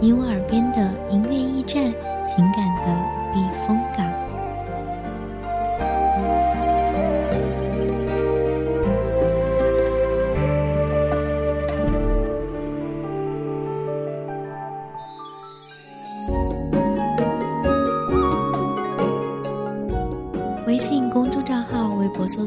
你我耳边的音乐驿站，情感的避风港。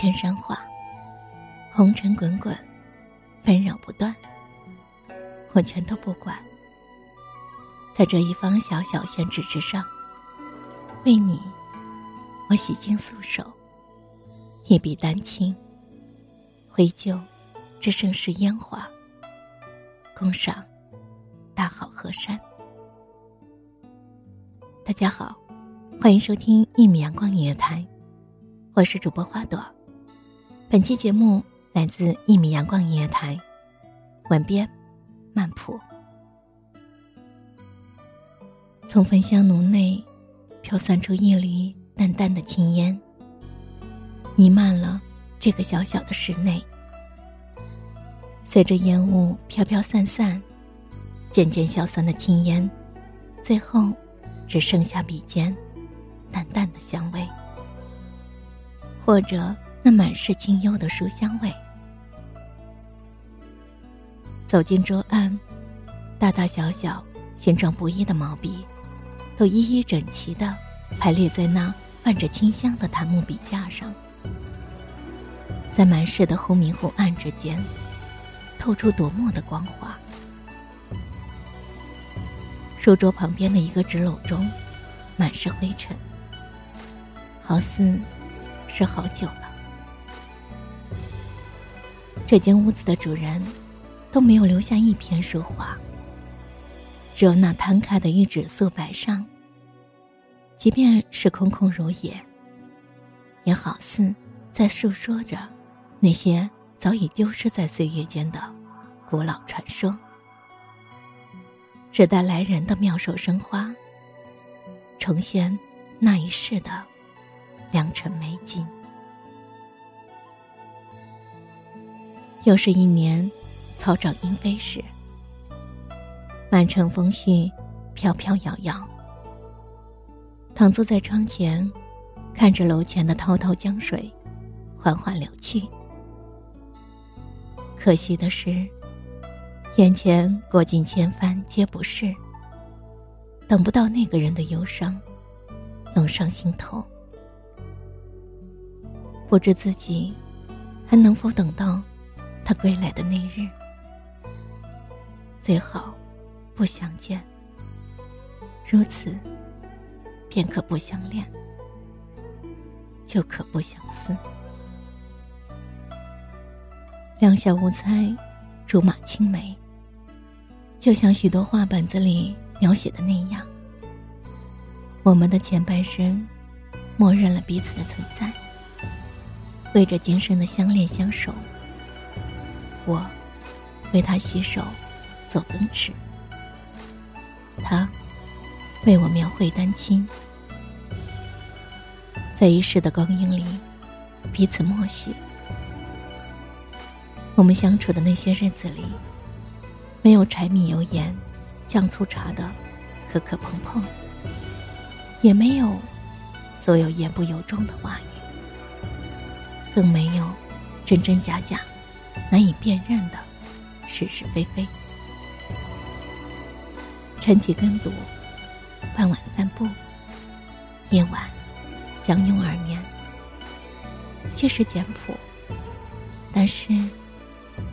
千山画，红尘滚滚，纷扰不断。我全都不管，在这一方小小宣纸之上，为你，我洗净素手，一笔丹青，挥就这盛世烟华，共赏大好河山。大家好，欢迎收听一米阳光音乐台。我是主播花朵，本期节目来自一米阳光音乐台，吻编曼普。从焚香炉内飘散出一缕淡淡的青烟，弥漫了这个小小的室内。随着烟雾飘飘散散，渐渐消散的青烟，最后只剩下笔尖淡淡的香味。或者那满是清幽的书香味。走进桌案，大大小小、形状不一的毛笔，都一一整齐的排列在那泛着清香的檀木笔架上。在满室的忽明忽暗之间，透出夺目的光华。书桌旁边的一个纸篓中，满是灰尘，好似……是好久，这间屋子的主人都没有留下一篇书画，只有那摊开的一纸素白上，即便是空空如也，也好似在诉说着那些早已丢失在岁月间的古老传说。只待来人的妙手生花，重现那一世的。良辰美景。又是一年草长莺飞时，满城风絮飘飘摇摇。躺坐在窗前，看着楼前的滔滔江水缓缓流去。可惜的是，眼前过尽千帆皆不是，等不到那个人的忧伤，涌上心头。不知自己还能否等到他归来的那日。最好不相见，如此便可不相恋，就可不相思。两小无猜，竹马青梅，就像许多画本子里描写的那样，我们的前半生，默认了彼此的存在。为着今生的相恋相守，我为他洗手，做羹吃；他为我描绘丹青，在一世的光阴里，彼此默许。我们相处的那些日子里，没有柴米油盐、酱醋茶的磕磕碰碰，也没有所有言不由衷的话语，更没有真真假假、难以辨认的是是非非。晨起跟读，傍晚散步，夜晚相拥而眠。即使简朴，但是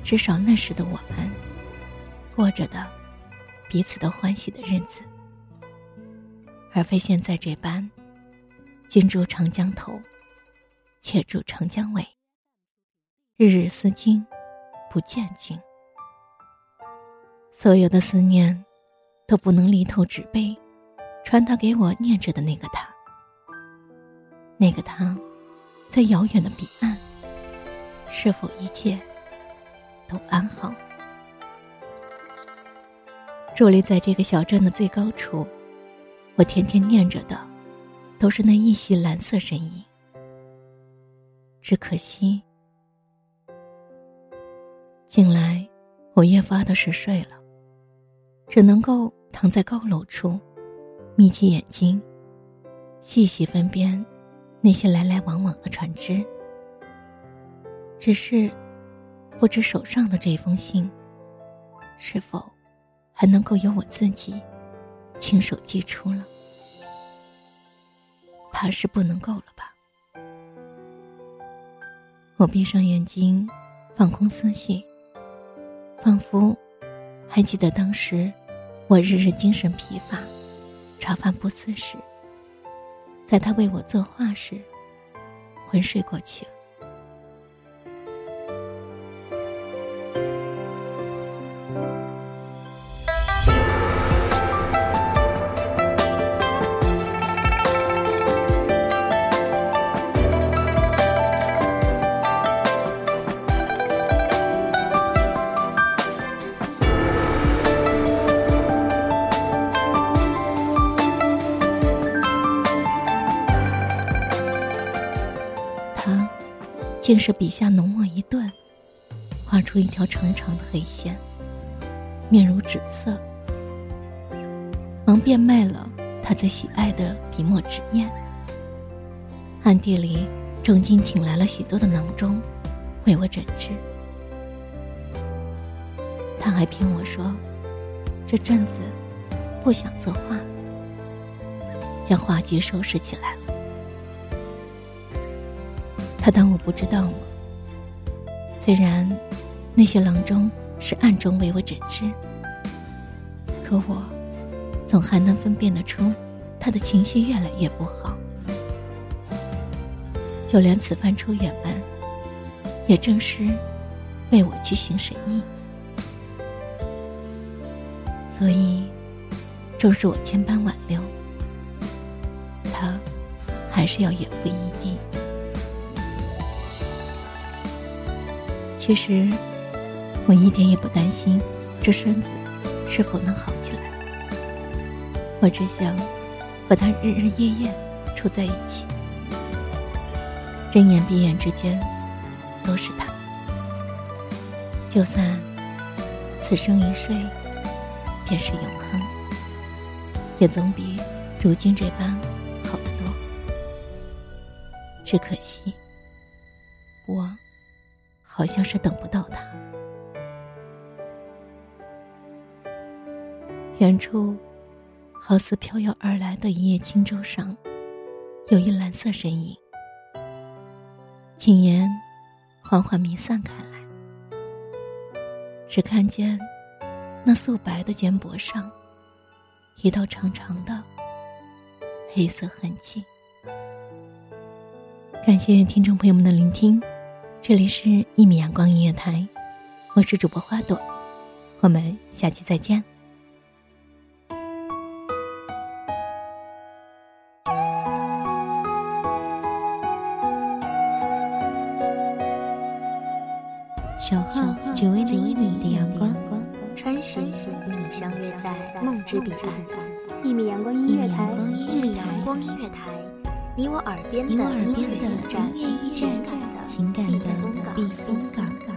至少那时的我们，过着的彼此都欢喜的日子，而非现在这般君住长江头，妾住长江尾，日日思君，不见君。所有的思念。都不能力透纸背，传达给我念着的那个他。那个他，在遥远的彼岸，是否一切都安好？伫立在这个小镇的最高处，我天天念着的，都是那一袭蓝色身影。只可惜，近来我越发的是睡了，只能够。躺在高楼处，眯起眼睛，细细分辨那些来来往往的船只。只是，不知手上的这封信，是否还能够由我自己亲手寄出了？怕是不能够了吧。我闭上眼睛，放空思绪，仿佛还记得当时。我日日精神疲乏，茶饭不思时，在他为我作画时，昏睡过去了。竟是笔下浓墨一顿，画出一条长长的黑线，面如纸色。忙变卖了他最喜爱的笔墨纸砚，暗地里重金请来了许多的囊中，为我诊治。他还骗我说，这阵子不想作画，将画具收拾起来。他当我不知道吗？虽然那些郎中是暗中为我诊治，可我总还能分辨得出他的情绪越来越不好。就连此番出远门，也正是为我去寻神医。所以，纵使我千般挽留，他还是要远赴异地。其实，我一点也不担心这身子是否能好起来。我只想和他日日夜夜处在一起，睁眼闭眼之间都是他。就算此生一睡便是永恒，也总比如今这般好得多。只可惜，我。好像是等不到他。远处，好似飘摇而来的一叶轻舟上，有一蓝色身影。景言缓缓弥散开来，只看见那素白的肩膊上，一道长长的黑色痕迹。感谢听众朋友们的聆听。这里是《一米阳光音乐台》，我是主播花朵，我们下期再见。小号只为那一米的阳光，穿行与你相约在梦之彼岸。一米阳光音乐台，一米阳光音乐台，你我耳边的音乐驿站，情感的。情感的避风港。